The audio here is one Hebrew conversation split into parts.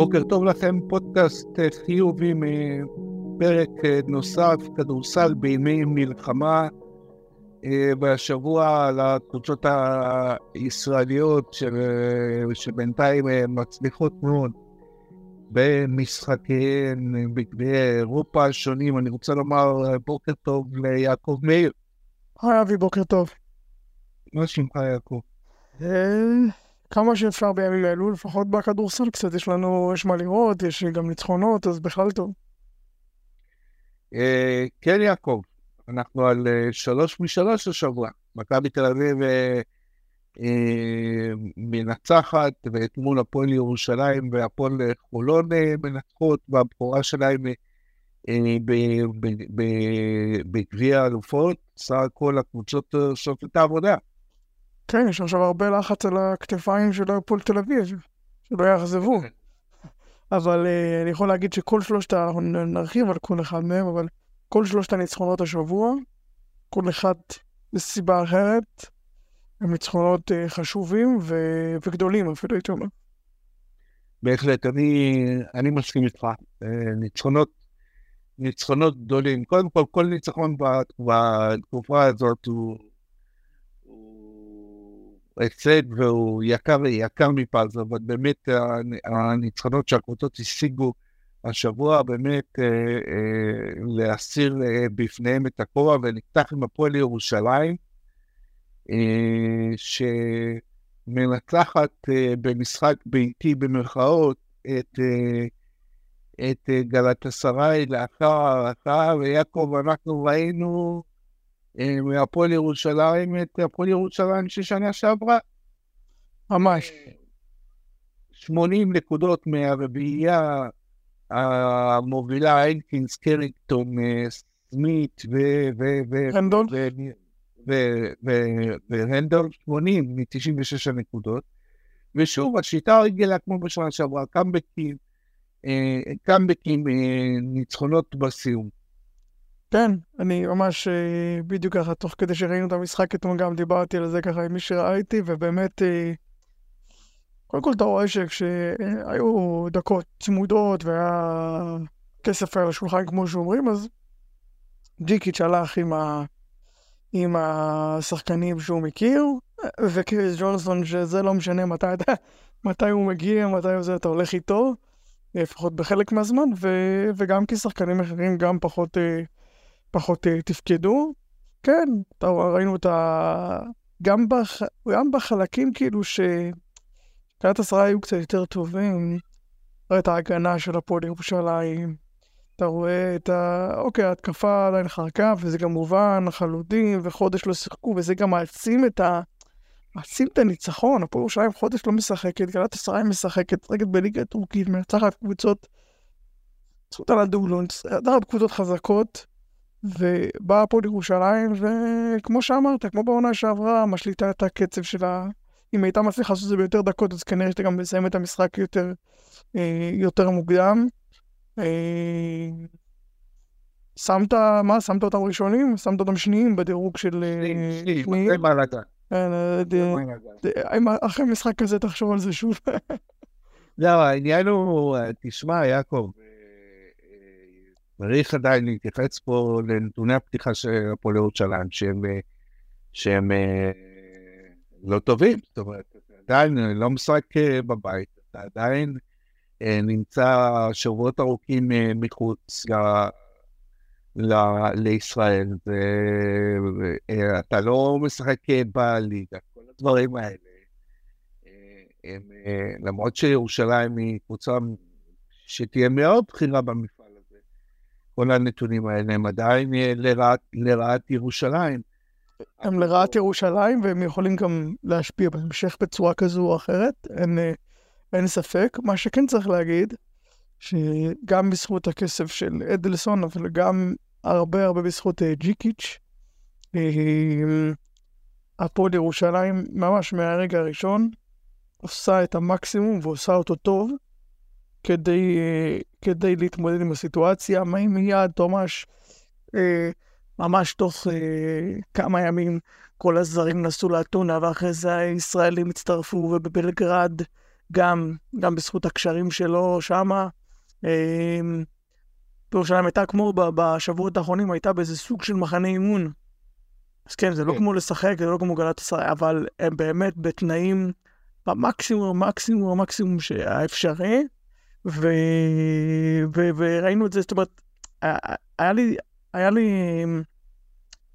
בוקר טוב לכם, פודקאסט חיובי מפרק נוסף, כדורסל בימי מלחמה. והשבוע על הקבוצות הישראליות שבינתיים מצליחות מאוד במשחקיהן בגביעי אירופה השונים. אני רוצה לומר בוקר טוב ליעקב מאיר. היי אבי, בוקר טוב. מה שמך יעקב? כמה שאפשר בימים אלו, לפחות בכדורסל קצת, יש לנו, יש מה לראות, יש גם ניצחונות, אז בכלל טוב. כן, יעקב, אנחנו על שלוש משלוש השבוע. מכבי תל אביב מנצחת, ואתמול הפועל ירושלים והפועל חולון מנצחות, והבכורה שלהם בגביע האלופות. סך הכל הקבוצות עושות את העבודה. כן, יש עכשיו הרבה לחץ על הכתפיים של הפועל תל אביב, שלא יאכזבו. אבל uh, אני יכול להגיד שכל שלושת, אנחנו נרחיב על כל אחד מהם, אבל כל שלושת הניצחונות השבוע, כל אחד מסיבה אחרת, הם ניצחונות uh, חשובים ו- וגדולים, אפילו הייתי אומר. בהחלט, אני, אני מסכים איתך. Uh, ניצחונות, ניצחונות גדולים. קודם כל, כל ניצחון בתקופה הזאת הוא... הפסד והוא יקר, יקר מפז, אבל באמת הניצחונות שהקבוצות השיגו השבוע, באמת אה, אה, להסיר אה, בפניהם את הכובע, ונפתח עם הפועל ירושלים, אה, שמנצחת אה, במשחק ביתי במרכאות את, אה, את אה, גלת אסריי לאחר הערכה, ויעקב, אנחנו ראינו מהפועל ירושלים את הפועל ירושלים של שנה שעברה. ממש. 80 נקודות מהרביעייה המובילה, אלקינס, קרינגטון, סמית ורנדול, 80 מ-96 הנקודות. ושוב, השיטה הרגילה כמו בשנה שעברה, קאמבקים, קאמבקים, ניצחונות בסיום. כן, אני ממש בדיוק ככה, תוך כדי שראינו את המשחק אתמול גם דיברתי על זה ככה עם מי שראיתי, ובאמת, קודם כל אתה רואה שכשהיו דקות צמודות והיה כסף על השולחן כמו שאומרים, אז ג'יקיץ' הלך עם, ה... עם השחקנים שהוא מכיר, וקריס ג'ונסון, שזה לא משנה מתי, אתה, מתי הוא מגיע, מתי זה, אתה הולך איתו, לפחות בחלק מהזמן, ו... וגם כי שחקנים אחרים גם פחות... פחות uh, תפקדו. כן, ראינו את ה... גם, בח... גם בחלקים כאילו שקריית עשרה היו קצת יותר טובים, רואה את ההגנה של הפועל ירושלים, אתה רואה את ה... אוקיי, ההתקפה עדיין חרקה, וזה גם מובן, חלודים וחודש לא שיחקו, וזה גם מעצים את ה... מעצים את הניצחון, הפועל ירושלים חודש לא משחקת, גלת עשרה משחקת, משחקת בליגה הטורקית, מנצחת קבוצות, זכות על הדולון, מנצחת קבוצות חזקות, ובאה הפועל ירושלים, וכמו שאמרת, כמו בעונה שעברה, משליטה את הקצב שלה. אם הייתה מצליחה לעשות את זה ביותר דקות, אז כנראה שאתה גם מסיים את המשחק יותר, אה, יותר מוקדם. אה, שמת, מה, שמת אותם ראשונים? שמת אותם שניים בדירוג של... שניים, מה לדעת. אחרי משחק כזה תחשוב על זה שוב. לא, העניין הוא, תשמע, יעקב, צריך עדיין להתייחס פה לנתוני הפתיחה של הפועל ירושלים, שהם, שהם לא טובים, זאת אומרת, עדיין לא משחק בבית, אתה עדיין נמצא שבועות ארוכים מחוץ ל, ל, לישראל, ואתה לא משחק בליגה, כל הדברים האלה. הם, למרות שירושלים היא קבוצה שתהיה מאוד בכירה במפעל. כל הנתונים האלה הם עדיין לרעת, לרעת ירושלים. הם לרעת ירושלים, והם יכולים גם להשפיע בהמשך בצורה כזו או אחרת, אין, אין ספק. מה שכן צריך להגיד, שגם בזכות הכסף של אדלסון, אבל גם הרבה הרבה בזכות ג'יקיץ', הפועל ירושלים, ממש מהרגע הראשון, עושה את המקסימום ועושה אותו טוב. כדי, כדי להתמודד עם הסיטואציה. מיד, ממש, ממש תוך כמה ימים כל הזרים נסעו לאתונה, ואחרי זה הישראלים הצטרפו, ובבלגרד גם, גם בזכות הקשרים שלו שמה. ירושלים הייתה כמו בשבועות האחרונים, הייתה באיזה סוג של מחנה אימון. אז כן, זה לא כן. כמו לשחק, זה לא כמו גלת ישראל, אבל הם באמת בתנאים, במקסימום, המקסימום, המקסימום האפשרי, ו... ו... וראינו את זה, זאת אומרת, היה לי, היה לי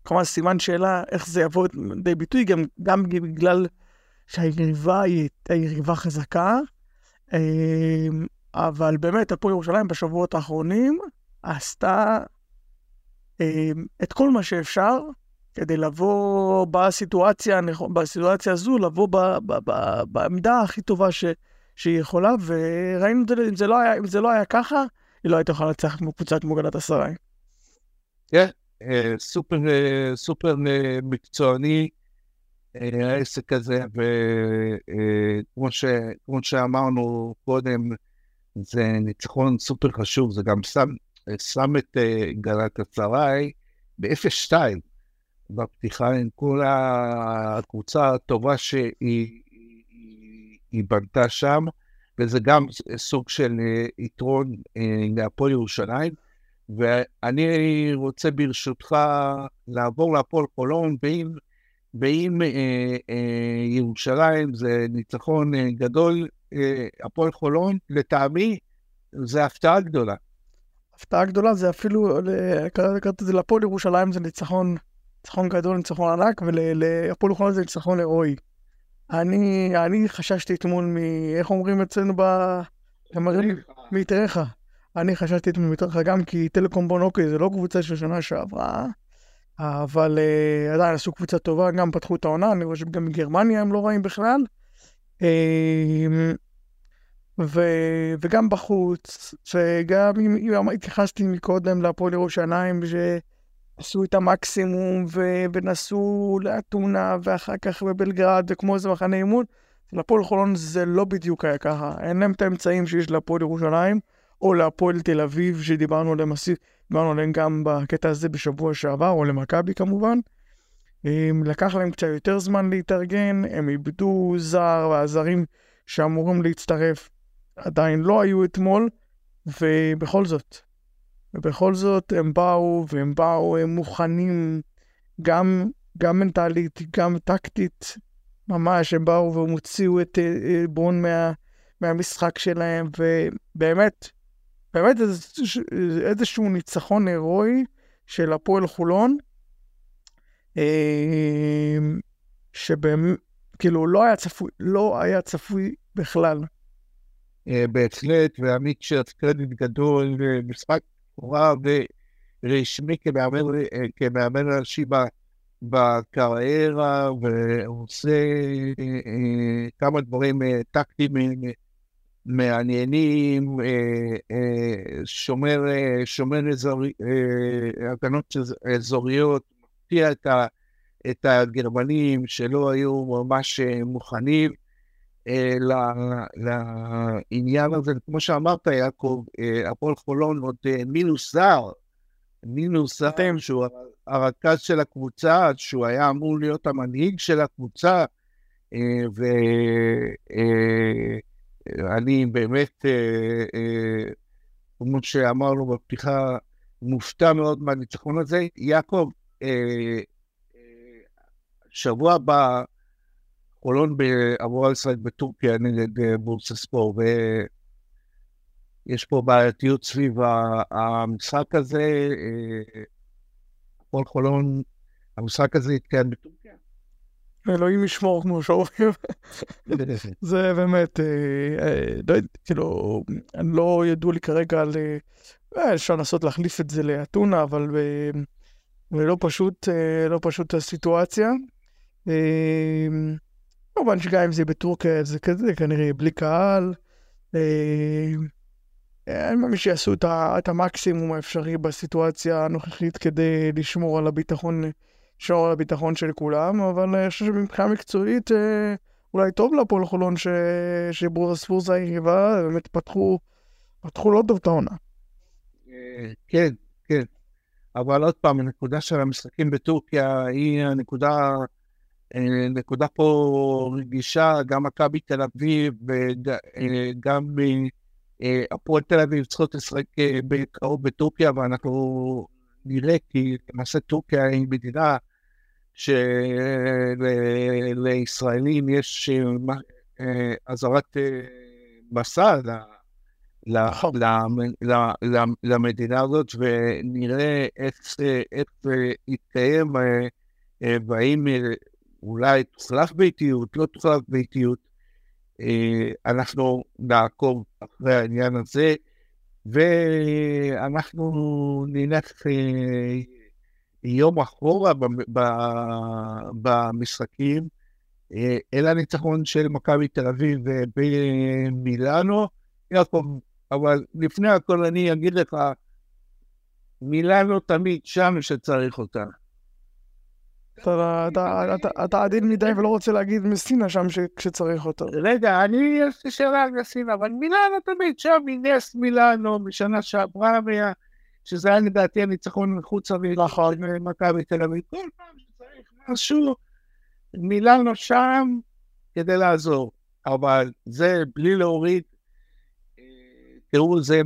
כמובן סימן שאלה איך זה יבוא לידי ביטוי, גם, גם בגלל שהיריבה היא היריבה חזקה, אמ, אבל באמת, הפועל ירושלים בשבועות האחרונים עשתה אמ, את כל מה שאפשר כדי לבוא בסיטואציה, בסיטואציה הזו, לבוא ב, ב, ב, בעמדה הכי טובה ש, שהיא יכולה, וראינו את זה, אם זה לא היה, אם זה לא היה ככה, היא לא הייתה יכולה לנצח קבוצה כמו גלת אסריי. כן, אה, סופר, אה, סופר אה, מקצועני העסק הזה, וכמו שאמרנו קודם, זה ניצחון סופר חשוב, זה גם שם, שם את גלת אסריי ב-0-2 בפתיחה עם כל הקבוצה הטובה שהיא בנתה שם, וזה גם סוג של יתרון להפועל ירושלים. ואני רוצה ברשותך לעבור להפועל חולון, ואם, ואם אה, אה, ירושלים זה ניצחון אה, גדול, אה, הפועל חולון, לטעמי, זה הפתעה גדולה. הפתעה גדולה זה אפילו, קראתי את זה להפועל ירושלים זה ניצחון, ניצחון גדול, ניצחון ענק, ולהפועל חולון זה ניצחון הירואי. אני, אני חששתי אתמול מ... איך אומרים אצלנו ב... מיתריך. אני חשבתי את מתוך גם כי טלקום בון אוקיי זה לא קבוצה של שנה שעברה, אבל uh, עדיין עשו קבוצה טובה, גם פתחו את העונה, אני חושב שגם בגרמניה הם לא רעים בכלל. Uh, ו, וגם בחוץ, וגם אם, אם התייחסתי מקודם להפועל ירושלים, שעשו את המקסימום ו, ונסעו לאתונה, ואחר כך בבלגרד, וכמו איזה מחנה אימון, לפועל חולון זה לא בדיוק היה ככה, אין להם את האמצעים שיש להפועל ירושלים. או להפועל תל אביב, שדיברנו עליהם, דיברנו עליהם גם בקטע הזה בשבוע שעבר, או למכבי כמובן. לקח להם קצת יותר זמן להתארגן, הם איבדו זר, והזרים שאמורים להצטרף עדיין לא היו אתמול, ובכל זאת, ובכל זאת הם באו, והם באו הם מוכנים גם, גם מנטלית, גם טקטית, ממש, הם באו והם הוציאו את אה, ברון מה, מהמשחק שלהם, ובאמת, באמת איזשהו ניצחון הירואי של הפועל חולון, אמ, שבאמת, כאילו, לא היה צפוי, לא היה צפוי בכלל. אה, בהחלט, ועמית שרץ קרדיט גדול, משחק תורה ורשמי כמאמן, אה, כמאמן ראשי בקריירה, והוא עושה אה, כמה דברים טקטיים מעניינים, אה, אה, שומר, אה, שומר אזורי, הגנות אזוריות, מפתיע את הגרמנים שלא היו ממש מוכנים לעניין הזה. כמו שאמרת, יעקב, הפועל חולון עוד מינוס זר, מינוס זר שהוא הרכז של הקבוצה, שהוא היה אמור להיות המנהיג של הקבוצה, ו... אני באמת, אה, אה, כמו שאמרנו בפתיחה, מופתע מאוד מהניצחון הזה. יעקב, אה, שבוע הבא חולון אמורה לשחק בטורקיה נגד בורסה ספור, ויש פה בעייתיות סביב המשחק הזה. הפועל חולון, המשחק הזה יתקיים בטורקיה. אלוהים ישמור, כמו שאומרים. זה באמת, אה, אה, לא יודע, כאילו, לא ידעו לי כרגע על... אה, אפשר לנסות להחליף את זה לאתונה, אבל לא פשוט, לא פשוט הסיטואציה. כמובן שגם אם זה בטורקיה, זה כזה, כנראה בלי קהל. אני מאמין שיעשו את המקסימום האפשרי בסיטואציה הנוכחית כדי לשמור על הביטחון לשמור על הביטחון של כולם, אבל אני חושב שמבחינה מקצועית אה, אולי טוב להפועל חולון ש... שברורה ספורזה היריבה, באמת פתחו, פתחו לא טוב את העונה. אה, כן, כן. אבל עוד פעם, הנקודה של המשחקים בטורקיה היא הנקודה נקודה פה רגישה, גם מכבי תל אביב וגם הפועל תל אביב צריכות לשחק בקרוב בטורקיה, ואנחנו נראה כי למעשה טורקיה היא מדינה שלישראלים יש אזהרת מסע. למדינה הזאת, ונראה איך יתקיים, והאם אולי תוחלף ביתיות, לא תוחלף ביתיות. אנחנו נעקוב אחרי העניין הזה, ואנחנו נלך יום אחורה במשחקים, אל הניצחון של מכבי תל אביב במילאנו. יעקב, אבל לפני הכל אני אגיד לך, מילאנו תמיד שם שצריך אותה. אתה עדין מדי ולא רוצה להגיד מסינה שם כשצריך אותו. רגע, אני, יש לי שאלה על מסינה, אבל מילאנו תמיד שם, מנס מילאנו, משנה שעברה, שזה היה לדעתי הניצחון מחוץ נכון. למכבי תל אביב. כל פעם שצריך משהו, מילאנו שם כדי לעזור. אבל זה בלי להוריד, אה, תראו, זה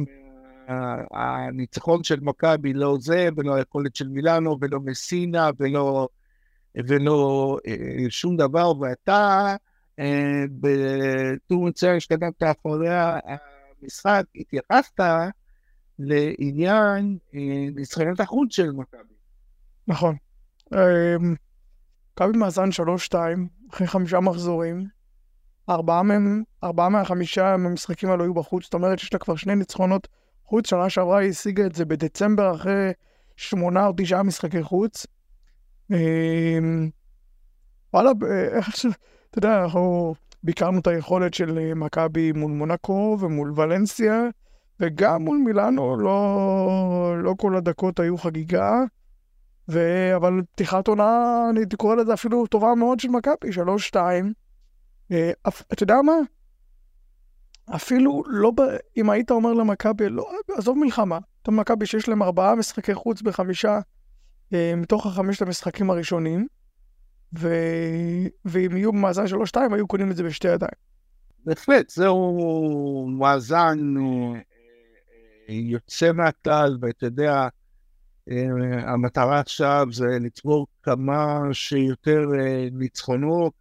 הניצחון של מכבי, לא זה, ולא היכולת של מילאנו, ולא מסינה, ולא ולא אה, שום דבר, ואתה אה, בטור מצוין שקדמת אחורי המשחק, התייחסת לעניין אה, ניסיונות החוץ של מכבי. נכון. מכבי מאזן 3-2, אחרי חמישה מחזורים, ארבעה מהם, ארבעה מהחמישה מהמשחקים האלו היו בחוץ, זאת אומרת שיש לה כבר שני ניצחונות חוץ, שנה שעברה היא השיגה את זה בדצמבר אחרי שמונה או תשעה משחקי חוץ. אמ, וואלה, איך ש... אתה יודע, אנחנו ביקרנו את היכולת של אה, מכבי מול מונקו ומול ולנסיה, וגם מול מילאנו, לא, לא כל הדקות היו חגיגה. ו... אבל פתיחת עונה, אני הייתי קורא לזה אפילו טובה מאוד של מכבי, שלוש, שתיים. אה, אתה יודע מה? אפילו לא, ב... אם היית אומר למכבי, לא, עזוב מלחמה, אתה מכבי שיש להם ארבעה משחקי חוץ בחמישה אה, מתוך החמשת המשחקים הראשונים, ו... ואם יהיו במאזן 3-2, היו קונים את זה בשתי ידיים. בהחלט, זהו מאזן אה, אה, יוצא מהכלל, ואתה יודע, המטרה עכשיו זה לצבור כמה שיותר ניצחונות,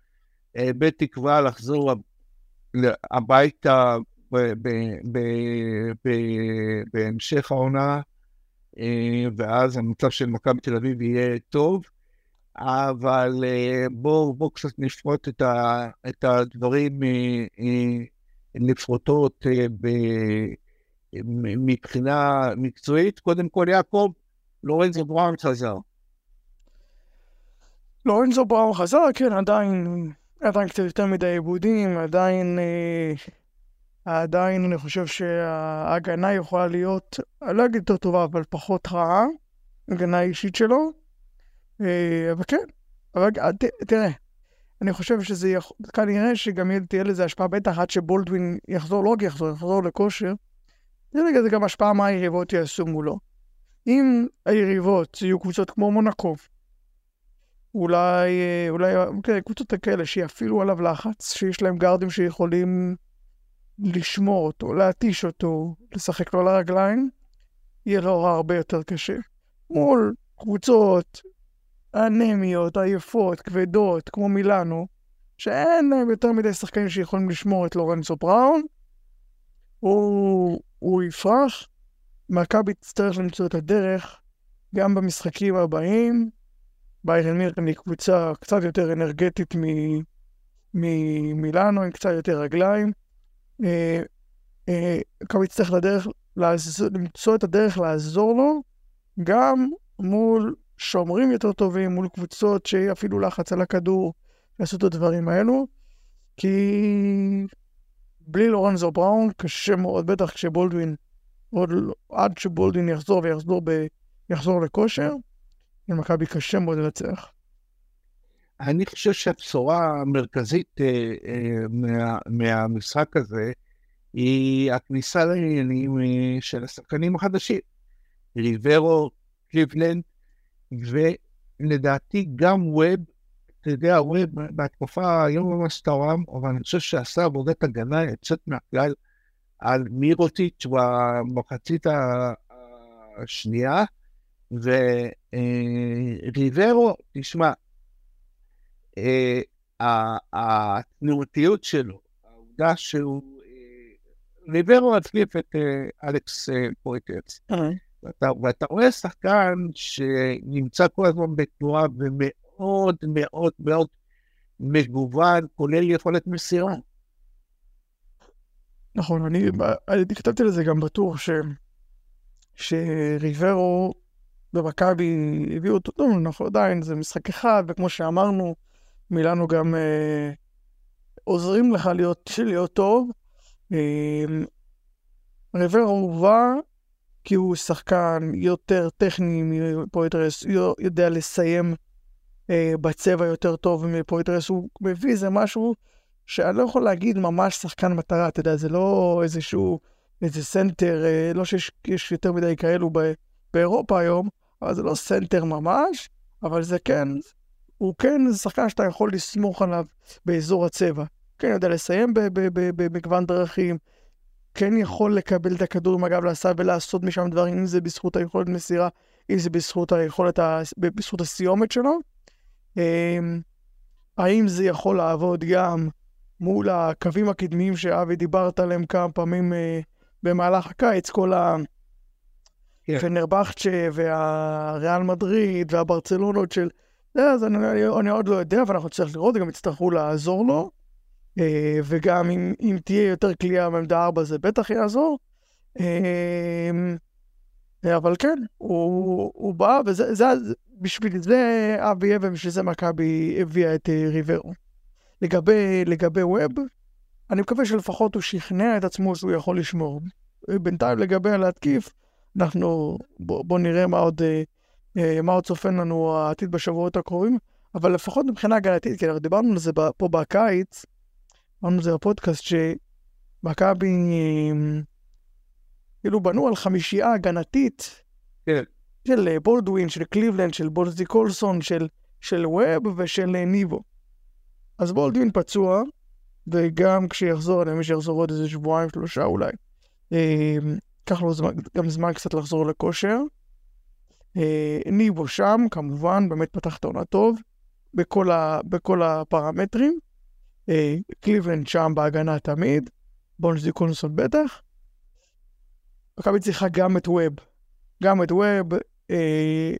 בתקווה לחזור הביתה בהמשך העונה. אה, ואז המצב של מכבי תל אביב יהיה טוב, אבל אה, בואו בוא קצת נפרוט את, ה, את הדברים אה, לפרוטות מבחינה מקצועית. קודם כל, יעקב, לורנזו בראון חזר. לורנזו בראון חזר, כן, עדיין, עדיין קצת יותר מדי עיבודים, עדיין עדיין אני חושב שההגנה יכולה להיות, אני לא אגיד יותר טובה, אבל פחות רעה, הגנה אישית שלו. אה, אבל כן, אבל תראה, אני חושב שזה יכול, כנראה שגם תהיה לזה השפעה, בטח עד שבולדווין יחזור, לא רק יחזור, יחזור לכושר. רגע, זה גם השפעה מה היריבות יעשו מולו. אם היריבות יהיו קבוצות כמו מונקו, אולי, אה, אולי, כן, קבוצות כאלה שיפעילו עליו לחץ, שיש להם גארדים שיכולים לשמור אותו, להתיש אותו, לשחק לו על הרגליים, יהיה לו הרבה יותר קשה. מול קבוצות אנמיות, עייפות, כבדות, כמו מילאנו, שאין להם יותר מדי שחקנים שיכולים לשמור את לורנצו בראון, הוא, הוא יפרח. מכבי תצטרך למצוא את הדרך גם במשחקים הבאים. ביירן מירקן היא קבוצה קצת יותר אנרגטית ממילאנו, עם קצת יותר רגליים. אה, אה, יצטרך לדרך, למצוא את הדרך לעזור לו, גם מול שומרים יותר טובים, מול קבוצות שיפעילו לחץ על הכדור, יעשו את הדברים האלו, כי בלי לורנזו בראון קשה מאוד, בטח כשבולדווין, עוד, לא, עד שבולדווין יחזור ויחזור ב, יחזור לכושר, למכבי קשה מאוד לנצח. אני חושב שהבשורה המרכזית אה, אה, מה, מהמשחק הזה היא הכניסה לעניינים אה, של השחקנים החדשים. ריברו, קליבלנד, ולדעתי גם ווב, אתה יודע, הוא בתקופה היום ממש תרם, אבל אני חושב שעשה עבודת הגנה יוצאת מהכלל על מירוטיץ' במחצית השנייה, וריברו, תשמע, התנועתיות שלו, העובדה שהוא, ריברו הדליף את אלכס פויטרס. ואתה רואה שחקן שנמצא כל הזמן בתנועה ומאוד מאוד מאוד מגוון, כולל יכולת מסירה. נכון, אני, אני כתבתי לזה גם בטוח ש, שריברו במכבי הביאו אותו, טוב, אנחנו עדיין, זה משחק אחד, וכמו שאמרנו, מילאנו גם אה, עוזרים לך להיות, להיות טוב. אה, ריברו הובא כי הוא שחקן יותר טכני מפויטרס, יודע לסיים אה, בצבע יותר טוב מפויטרס, הוא מביא איזה משהו שאני לא יכול להגיד ממש שחקן מטרה, אתה יודע, זה לא איזשהו, איזה סנטר, אה, לא שיש יותר מדי כאלו ב, באירופה היום, אבל זה לא סנטר ממש, אבל זה כן, הוא כן שחקן שאתה יכול לסמוך עליו באזור הצבע. כן יודע לסיים במגוון דרכים, כן יכול לקבל את הכדור עם הגב לסל ולעשות משם דברים, אם זה בזכות היכולת מסירה, אם זה בזכות היכולת, בזכות הסיומת שלו. אמ, האם זה יכול לעבוד גם מול הקווים הקדמיים שאבי דיברת עליהם כמה פעמים אה, במהלך הקיץ, כל ה... כן. פנרבכצ'ה והריאל מדריד והברצלונות של... אז אני, אני עוד לא יודע, אבל אנחנו צריכים לראות, גם יצטרכו לעזור לו. אה, וגם אם, אם תהיה יותר כליאה בעמדה 4 זה בטח יעזור. אה, אבל כן, הוא, הוא בא, וזה, זה, בשביל זה אבי אבן, בשביל זה מכבי הביאה את אה, ריברו. לגבי, לגבי ווב, אני מקווה שלפחות הוא שכנע את עצמו שהוא יכול לשמור. בינתיים לגבי להתקיף, אנחנו, בוא, בוא נראה מה עוד, מה עוד צופן לנו העתיד בשבועות הקרובים, אבל לפחות מבחינה הגנתית, כי אנחנו דיברנו על זה פה בקיץ, אמרנו את זה בפודקאסט, שמכבי אמ, כאילו בנו על חמישייה הגנתית כן. של אה, בולדווין, של קליבלנד, של בולסדי קולסון, של, של ווב ושל אה, ניבו. אז בולדווין פצוע, וגם כשיחזור, אני מבין שיחזור עוד איזה שבועיים, שלושה אולי. ייקח לו זמן, גם זמן קצת לחזור לכושר. אה, ניבו שם, כמובן, באמת פתח את העונה טוב, בכל, ה, בכל הפרמטרים. אה, קליבלנד שם בהגנה תמיד, בונג'י קונסון בטח. מכבי צריכה גם את ווב. גם את ווב, אה,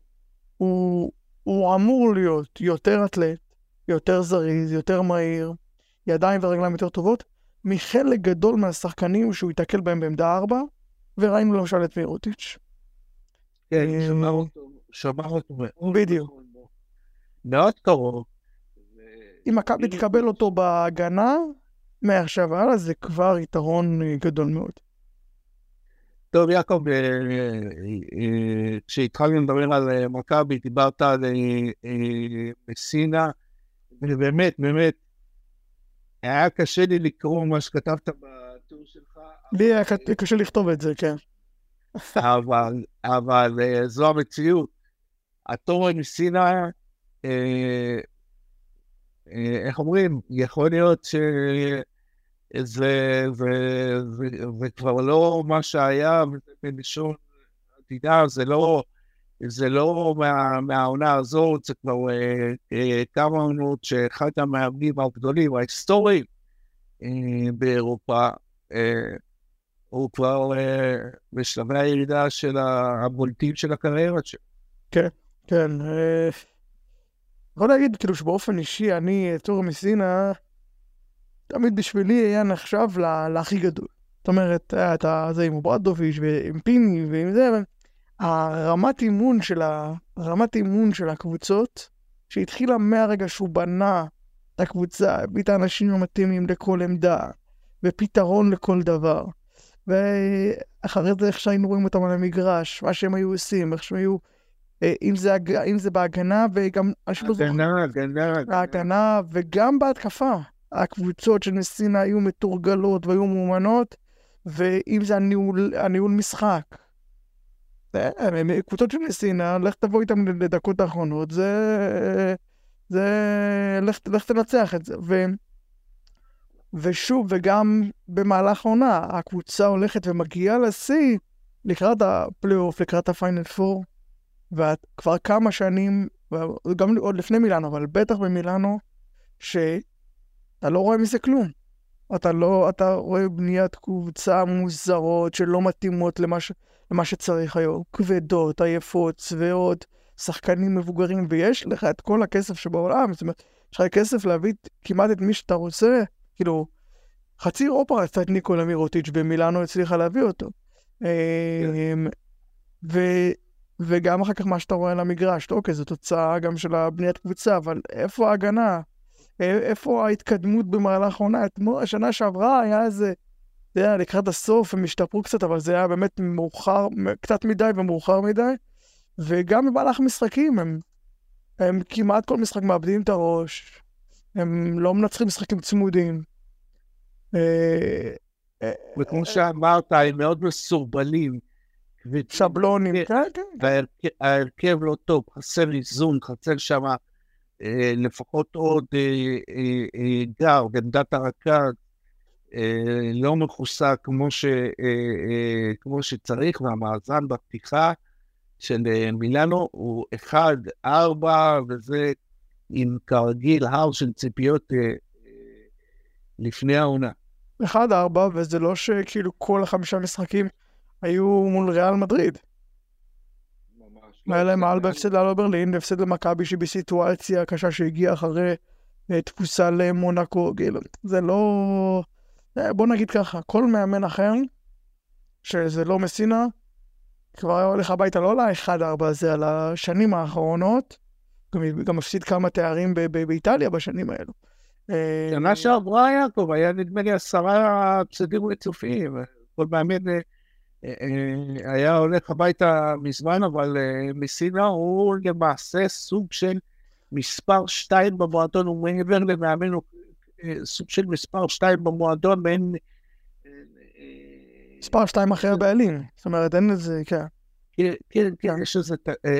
הוא, הוא אמור להיות יותר אתלט, יותר זריז, יותר מהיר, ידיים ורגליים יותר טובות, מחלק גדול מהשחקנים שהוא ייתקל בהם בעמדה 4, וראינו למשל את מירוטיץ'. כן, שמר אותו מאוד. בדיוק. מאוד קרוב. אם מכבי תקבל אותו בהגנה, מעכשיו הלאה זה כבר יתרון אה, גדול מאוד. טוב, יעקב, אה, אה, כשהתחלנו לדבר על מכבי, דיברת על מסינה, ובאמת, באמת, היה קשה לי לקרוא מה שכתבת בטור שלך. לי היה קשה לכתוב את זה, כן. אבל, אבל זו המציאות. התור מסינה, אה, איך אומרים, יכול להיות שזה זה, זה, זה כבר לא מה שהיה, בלשון עתידה, זה לא, זה לא מה, מהעונה הזאת, זה כבר אה, אה, כמה עונות שאחד המאמנים הגדולים, ההיסטוריים אה, באירופה, אה, הוא כבר אה, בשלבי הירידה של הבולטים של הקריירה שלו. כן, כן. אה... יכול להגיד, כאילו, שבאופן אישי, אני, טור מסינה, תמיד בשבילי היה נחשב להכי גדול. זאת אומרת, היה את זה עם אוברדוביץ' ועם פיני ועם זה, אבל הרמת אימון של, של הקבוצות, שהתחילה מהרגע שהוא בנה את הקבוצה, הביא את האנשים המתאימים לכל עמדה, ופתרון לכל דבר. ואחרי זה איך שהיינו רואים אותם על המגרש, מה שהם היו עושים, איך שהם היו אה, אם זה, אם זה בהגנה וגם... הגנה, הגנה, הגנה. הגנה וגם בהתקפה. הקבוצות של מסינה היו מתורגלות והיו מאומנות, ואם זה הניהול, הניהול משחק. קבוצות של מסינה, לך תבוא איתם לדקות האחרונות, זה... זה... לך, לך תנצח את זה. ו... ושוב, וגם במהלך העונה, הקבוצה הולכת ומגיעה לשיא לקראת הפלייאוף, לקראת הפיינל פור, וכבר כמה שנים, גם עוד לפני מילאנו, אבל בטח במילאנו, שאתה לא רואה מזה כלום. אתה לא, אתה רואה בניית קבוצה מוזרות שלא מתאימות למה, ש, למה שצריך היום. כבדות, עייפות, צבעות, שחקנים מבוגרים, ויש לך את כל הכסף שבעולם. זאת אומרת, יש לך כסף להביא כמעט את מי שאתה רוצה. כאילו, חצי אירופה רצתה את ניקולה מירוטיץ' במילאנו הצליחה להביא אותו. אמ, ו, וגם אחר כך מה שאתה רואה על המגרש, אוקיי, זו תוצאה גם של הבניית קבוצה, אבל איפה ההגנה? איפה ההתקדמות במהלך העונה? אתמול, השנה שעברה היה איזה, אתה יודע, לקראת הסוף הם השתפרו קצת, אבל זה היה באמת מאוחר, קצת מדי ומאוחר מדי. וגם במהלך המשחקים הם, הם כמעט כל משחק מאבדים את הראש, הם לא מנצחים משחקים צמודים. אה, אה, וכמו שאמרת, הם מאוד מסורבלים. שבלונים, כן, כן. וההרכב לא טוב, חסר איזון, חסר שם אה, לפחות עוד גר בעמדת הרכז. לא מכוסה כמו, ש, כמו שצריך, והמאזן בפתיחה של מילאנו הוא 1-4, וזה עם כרגיל הר של ציפיות לפני העונה. 1-4, וזה לא שכאילו כל החמישה משחקים היו מול ריאל מדריד. היה להם מעל בהפסד לאלו ברלין, והפסד למכבי שבסיטואציה קשה שהגיעה אחרי אה, תפוסה למונקו, כאילו, זה לא... אה, בוא נגיד ככה, כל מאמן אחר, שזה לא מסינה, כבר היה הולך הביתה לא ל-1-4 הזה, על השנים האחרונות, גם, גם הפסיד כמה תארים באיטליה בשנים האלו. שנה שעברה, יעקב, היה נדמה לי עשרה הפסדים רצופים. כל מאמן אה, אה, היה הולך הביתה מזמן, אבל אה, מסינה הוא למעשה סוג של מספר שתיים במועדון, הוא מעבר למאמן, הוא סוג של מספר שתיים במועדון, בין... מספר שתיים אחרי הבעלים, זאת אומרת, אין לזה, כן. כן, כן, כן, יש איזו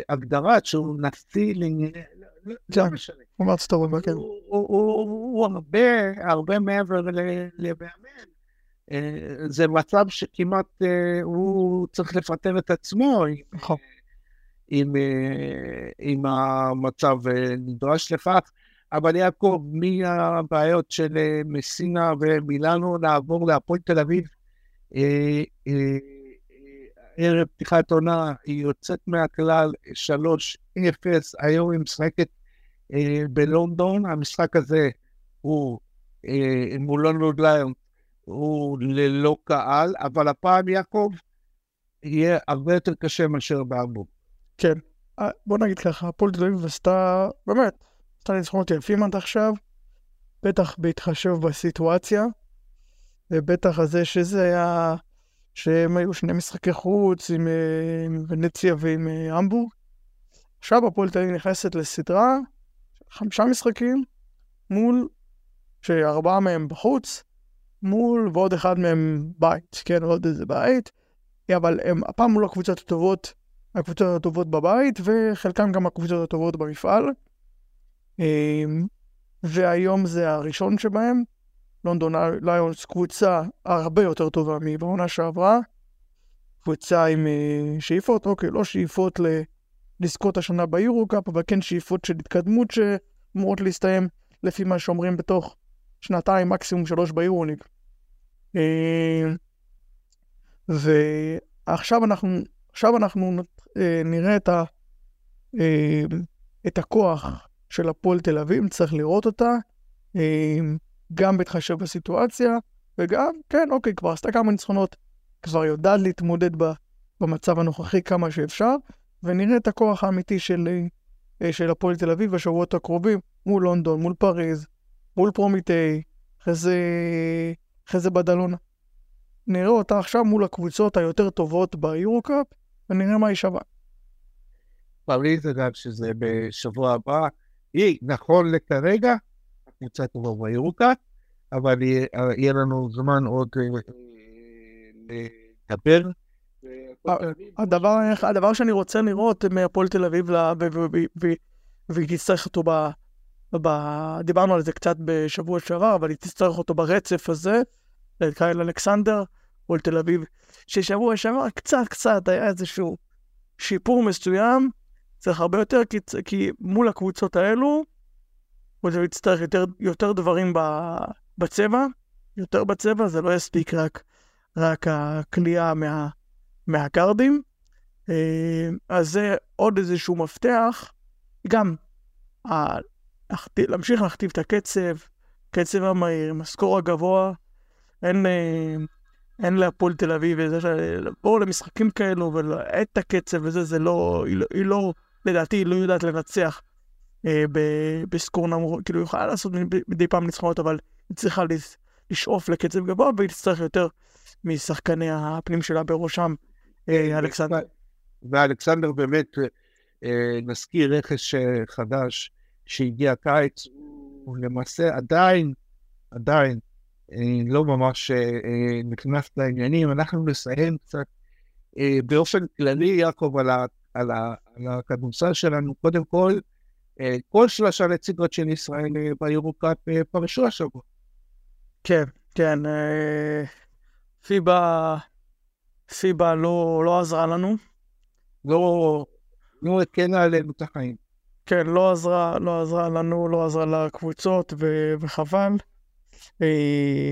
הגדרה שהוא נשיא לענייני... לא, לא משנה. הוא כן. הוא הרבה, הרבה מעבר למאמן. אה, זה מצב שכמעט אה, הוא צריך לפטר את עצמו. נכון. אם, אה, אם המצב נדרש לכך. אבל יעקב, מהבעיות של מסינה ומילאנו, נעבור להפועל תל אביב. ערב פתיחת עונה, היא יוצאת מהכלל 3-0, היום היא משחקת אה, בלונדון, המשחק הזה הוא אה, מול לונדון ליון, הוא ללא קהל, אבל הפעם יעקב יהיה הרבה יותר קשה מאשר בהמבורג. כן, אה, בוא נגיד ככה, הפועל תל אביב עשתה, באמת, עשתה ניצחונות יפים עד עכשיו, בטח בהתחשב בסיטואציה, ובטח הזה שזה היה, שהם היו שני משחקי חוץ עם ונציה ועם המבורג. עכשיו הפועל תל אביב נכנסת לסדרה חמישה משחקים מול, שארבעה מהם בחוץ, מול ועוד אחד מהם בית, כן, עוד איזה בית, אבל הם הפעם מול הקבוצות הטובות, הקבוצות הטובות בבית, וחלקם גם הקבוצות הטובות במפעל. אמ, והיום זה הראשון שבהם, לונדון ליונס קבוצה הרבה יותר טובה מבעונה שעברה, קבוצה עם אה, שאיפות, אוקיי, לא שאיפות. לזכות השנה ביורו-קאפ, אבל כן שאיפות של התקדמות שאמורות להסתיים לפי מה שאומרים בתוך שנתיים, מקסימום שלוש ביורוליג. אה, ועכשיו אנחנו, עכשיו אנחנו אה, נראה את, ה, את הכוח של הפועל תל אביב, צריך לראות אותה, גם בהתחשב בסיטואציה, וגם, כן, אוקיי, כבר עשתה כמה ניצחונות, כבר יודעת להתמודד במצב הנוכחי כמה שאפשר, ונראה את הכוח האמיתי של, אה, של הפועל תל אביב בשבועות הקרובים, מול לונדון, מול פריז, מול פרומיטי, אחרי זה, אחרי זה בדלונה. נראה אותה עכשיו מול הקבוצות היותר טובות ביורו-קאפ, ונראה מה היא שווה. פריז, אגב, שזה בשבוע הבא, היא, נכון לכרגע, הקבוצה טובה ביורו-קאפ, אבל יהיה לנו זמן עוד אה, אה, לדבר. הדבר, הדבר שאני רוצה לראות מהפועל תל אביב, והיא תצטרך אותו דיברנו על זה קצת בשבוע שעבר, אבל היא תצטרך אותו ברצף הזה, לקייל אלכסנדר, או לתל אביב, ששבוע שעבר קצת קצת היה איזשהו שיפור מסוים, צריך הרבה יותר, כי, כי מול הקבוצות האלו, הוא יצטרך יותר, יותר דברים בצבע, יותר בצבע, זה לא יספיק רק, רק הכלייה מה, מהקארדים. אה, אז זה עוד איזשהו מפתח, גם להמשיך להכתיב את הקצב, קצב המהיר, המשכור הגבוה, אין, אה, אין להפועל תל אביב לבוא למשחקים כאלו ולהאט את הקצב וזה, זה לא, היא לא, היא לא, לדעתי היא לא יודעת לנצח. אה, בסקור נמוך, כאילו היא יכולה לעשות מדי פעם ניצחונות, אבל היא צריכה לשאוף לקצב גבוה והיא תצטרך יותר משחקני הפנים שלה בראשם, אה, אלכסנדר. ואלכסנדר באמת, אה, נזכיר רכש אה, חדש שהגיע קיץ, הוא למעשה עדיין, עדיין, אה, לא ממש נכנס לעניינים. אנחנו נסיים קצת באופן כללי, יעקב, על הכדורסל שלנו. קודם כל, כל שלושה נציגות של ישראל ביורוקאפ פרשו השבוע. כן, כן. פיבה, פיבה לא, לא עזרה לנו. לא, לא הקנה עלינו את החיים. כן, לא עזרה, לא עזרה לנו, לא עזרה לקבוצות, ו- וחבל. אה,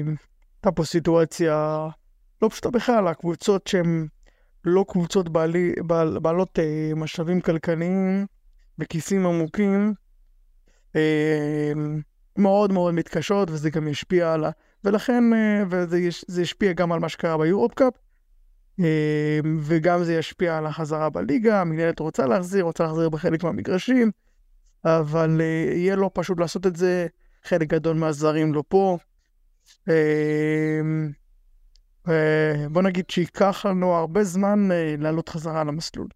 הייתה פה סיטואציה לא פשוטה בכלל, הקבוצות שהן לא קבוצות בעלי, בעל, בעלות אה, משאבים כלכליים וכיסים עמוקים, אה, מאוד מאוד מתקשות, וזה גם ישפיע על ה... ולכן, אה, וזה ישפיע גם על מה שקרה ביורופ-קאפ. אמ, וגם זה ישפיע על החזרה בליגה, המנהלת רוצה להחזיר, רוצה להחזיר בחלק מהמגרשים, אבל אה, יהיה לא פשוט לעשות את זה, חלק גדול מהזרים לא פה. אמ, אה, בוא נגיד שייקח לנו הרבה זמן אה, לעלות חזרה למסלול.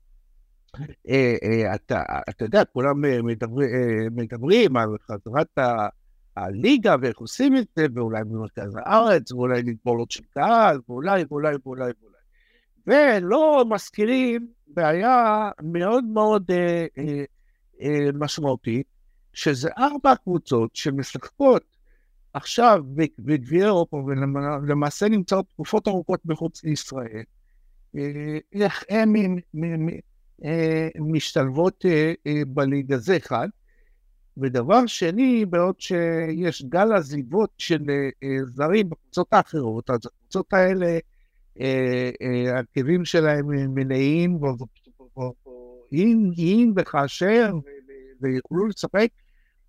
אתה, אתה יודע, כולם מדברים על חזרת הליגה ואיך עושים את זה, ואולי במרכז הארץ, ואולי נגבולות של קהל, ואולי, ואולי, ואולי, ואולי. ולא מזכירים בעיה מאוד מאוד אה, אה, אה, משמעותית, שזה ארבע קבוצות שמשחקות עכשיו בגביע אירופה ולמעשה נמצאות תקופות ארוכות מחוץ לישראל. אה, איך אה, משתלבות אה, בליגה זה אחד. ודבר שני, בעוד שיש גל עזיבות של זרים בקבוצות האחרות, אז הקבוצות האלה העקבים שלהם מלאים, אם וכאשר, ויוכלו לשחק,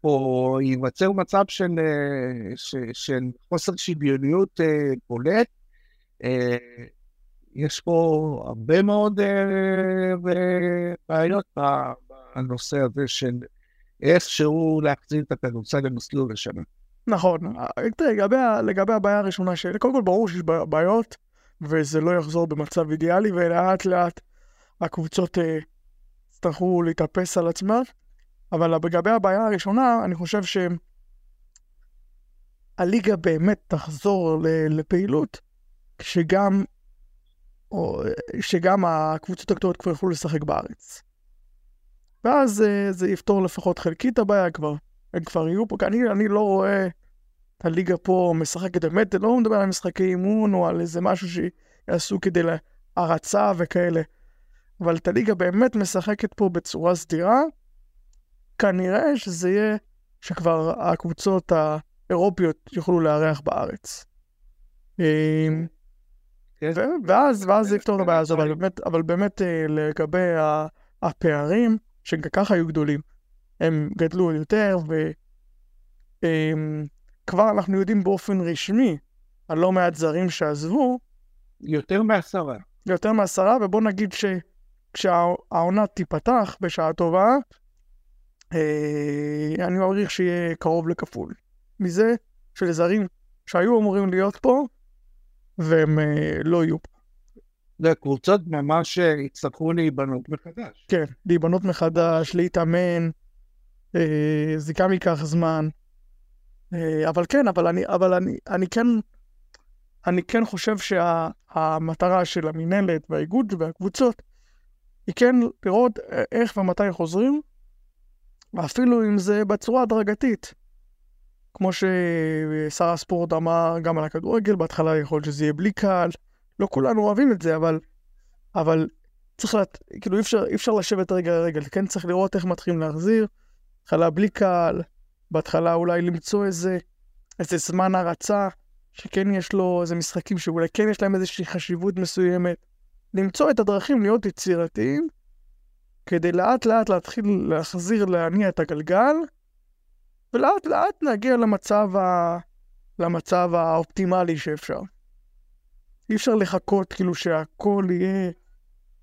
או ייווצר מצב של, של חוסר שוויוניות בולט. יש פה הרבה מאוד בעיות בנושא הזה של איכשהו להחזיר את הכדורסל למסלול לשנה. נכון. תראה, לגבי, לגבי הבעיה הראשונה, שקודם כל ברור שיש בעיות, וזה לא יחזור במצב אידיאלי, ולאט לאט הקבוצות אה, יצטרכו להתאפס על עצמן. אבל לגבי הבעיה הראשונה, אני חושב שהליגה באמת תחזור לפעילות, כשגם, או, שגם הקבוצות הגדולות כבר יוכלו לשחק בארץ. ואז אה, זה יפתור לפחות חלקית הבעיה כבר. הם כבר יהיו פה, אני, אני לא רואה הליגה פה משחקת באמת, לא מדבר על משחקי אימון או על איזה משהו שיעשו כדי להרצה וכאלה. אבל את הליגה באמת משחקת פה בצורה סדירה, כנראה שזה יהיה שכבר הקבוצות האירופיות יוכלו לארח בארץ. ואז, ואז זה יפתור את הבעיה הזו, אבל באמת, אבל באמת אה, לגבי הפערים, שגם ככה היו גדולים, הם גדלו יותר, ו... אמ, אנחנו יודעים באופן רשמי על לא מעט זרים שעזבו. יותר מעשרה. יותר מעשרה, ובוא נגיד שכשהעונה תיפתח בשעה טובה, אה, אני מעריך שיהיה קרוב לכפול. מזה של זרים שהיו אמורים להיות פה, והם אה, לא יהיו פה. זה קבוצות ממש יצטרכו להיבנות מחדש. כן, להיבנות מחדש, להתאמן, אה, זה גם ייקח זמן. אה, אבל כן, אבל אני, אבל אני, אני כן, אני כן חושב שהמטרה של המינהלת והאיגוד והקבוצות היא כן לראות איך ומתי חוזרים, אפילו אם זה בצורה הדרגתית. כמו ששר הספורט אמר גם על הכדורגל, בהתחלה יכול להיות שזה יהיה בלי קהל. לא כולנו אוהבים את זה, אבל, אבל צריך, לת... כאילו אי אפשר, אי אפשר לשבת רגע לרגע, כן צריך לראות איך מתחילים להחזיר. בהתחלה בלי קהל, בהתחלה אולי למצוא איזה, איזה זמן הרצה, שכן יש לו איזה משחקים שאולי כן יש להם איזושהי חשיבות מסוימת. למצוא את הדרכים להיות יצירתיים, כדי לאט לאט להתחיל להחזיר, להניע את הגלגל, ולאט לאט נגיע למצב, ה... למצב האופטימלי שאפשר. אי אפשר לחכות כאילו שהכל יהיה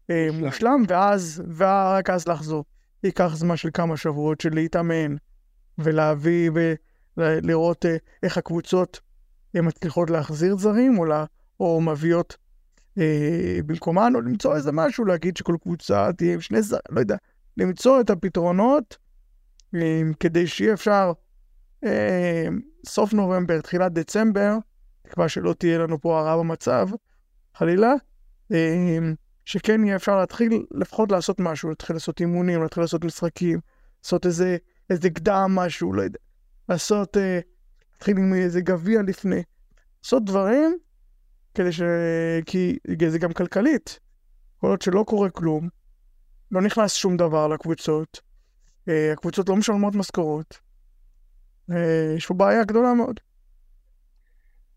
אה, מושלם, ואז, ורק אז לחזור. ייקח זמן של כמה שבועות של להתאמן, ולהביא, ולראות אה, איך הקבוצות הן מצליחות להחזיר זרים, או, לה, או מביאות אה, במקומן, או למצוא איזה משהו, להגיד שכל קבוצה תהיה עם שני זרים, לא יודע, למצוא את הפתרונות אה, כדי שיהיה אפשר אה, סוף נובמבר, תחילת דצמבר, תקווה שלא תהיה לנו פה הרעה במצב, חלילה, אה, שכן יהיה אפשר להתחיל לפחות לעשות משהו, להתחיל לעשות אימונים, להתחיל לעשות משחקים, לעשות איזה, איזה קדם משהו, לא יודע, לעשות, אה, להתחיל עם איזה גביע לפני, לעשות דברים כדי ש... כי זה גם כלכלית. כל עוד שלא קורה כלום, לא נכנס שום דבר לקבוצות, הקבוצות לא משלמות משכורות. אה, יש פה בעיה גדולה מאוד.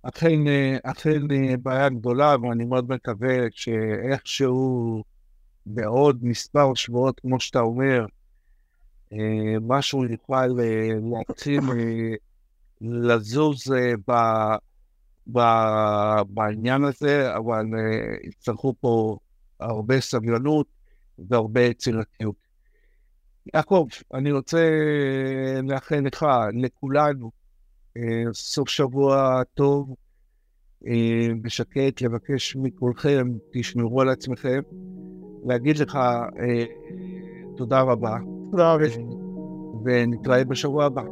אכן, אה, אכן בעיה גדולה, ואני מאוד מקווה שאיכשהו בעוד מספר שבועות, כמו שאתה אומר, משהו יוכל להתחיל לזוז ב... בעניין הזה, אבל יצטרכו פה הרבה סבלנות והרבה יצירתיות. יעקב, אני רוצה לאחל לך, לכולנו, uh, סוף שבוע טוב, ושקט, לבקש מכולכם, תשמרו על עצמכם, להגיד לך uh, תודה רבה. תודה רבה. ונתראה בשבוע הבא.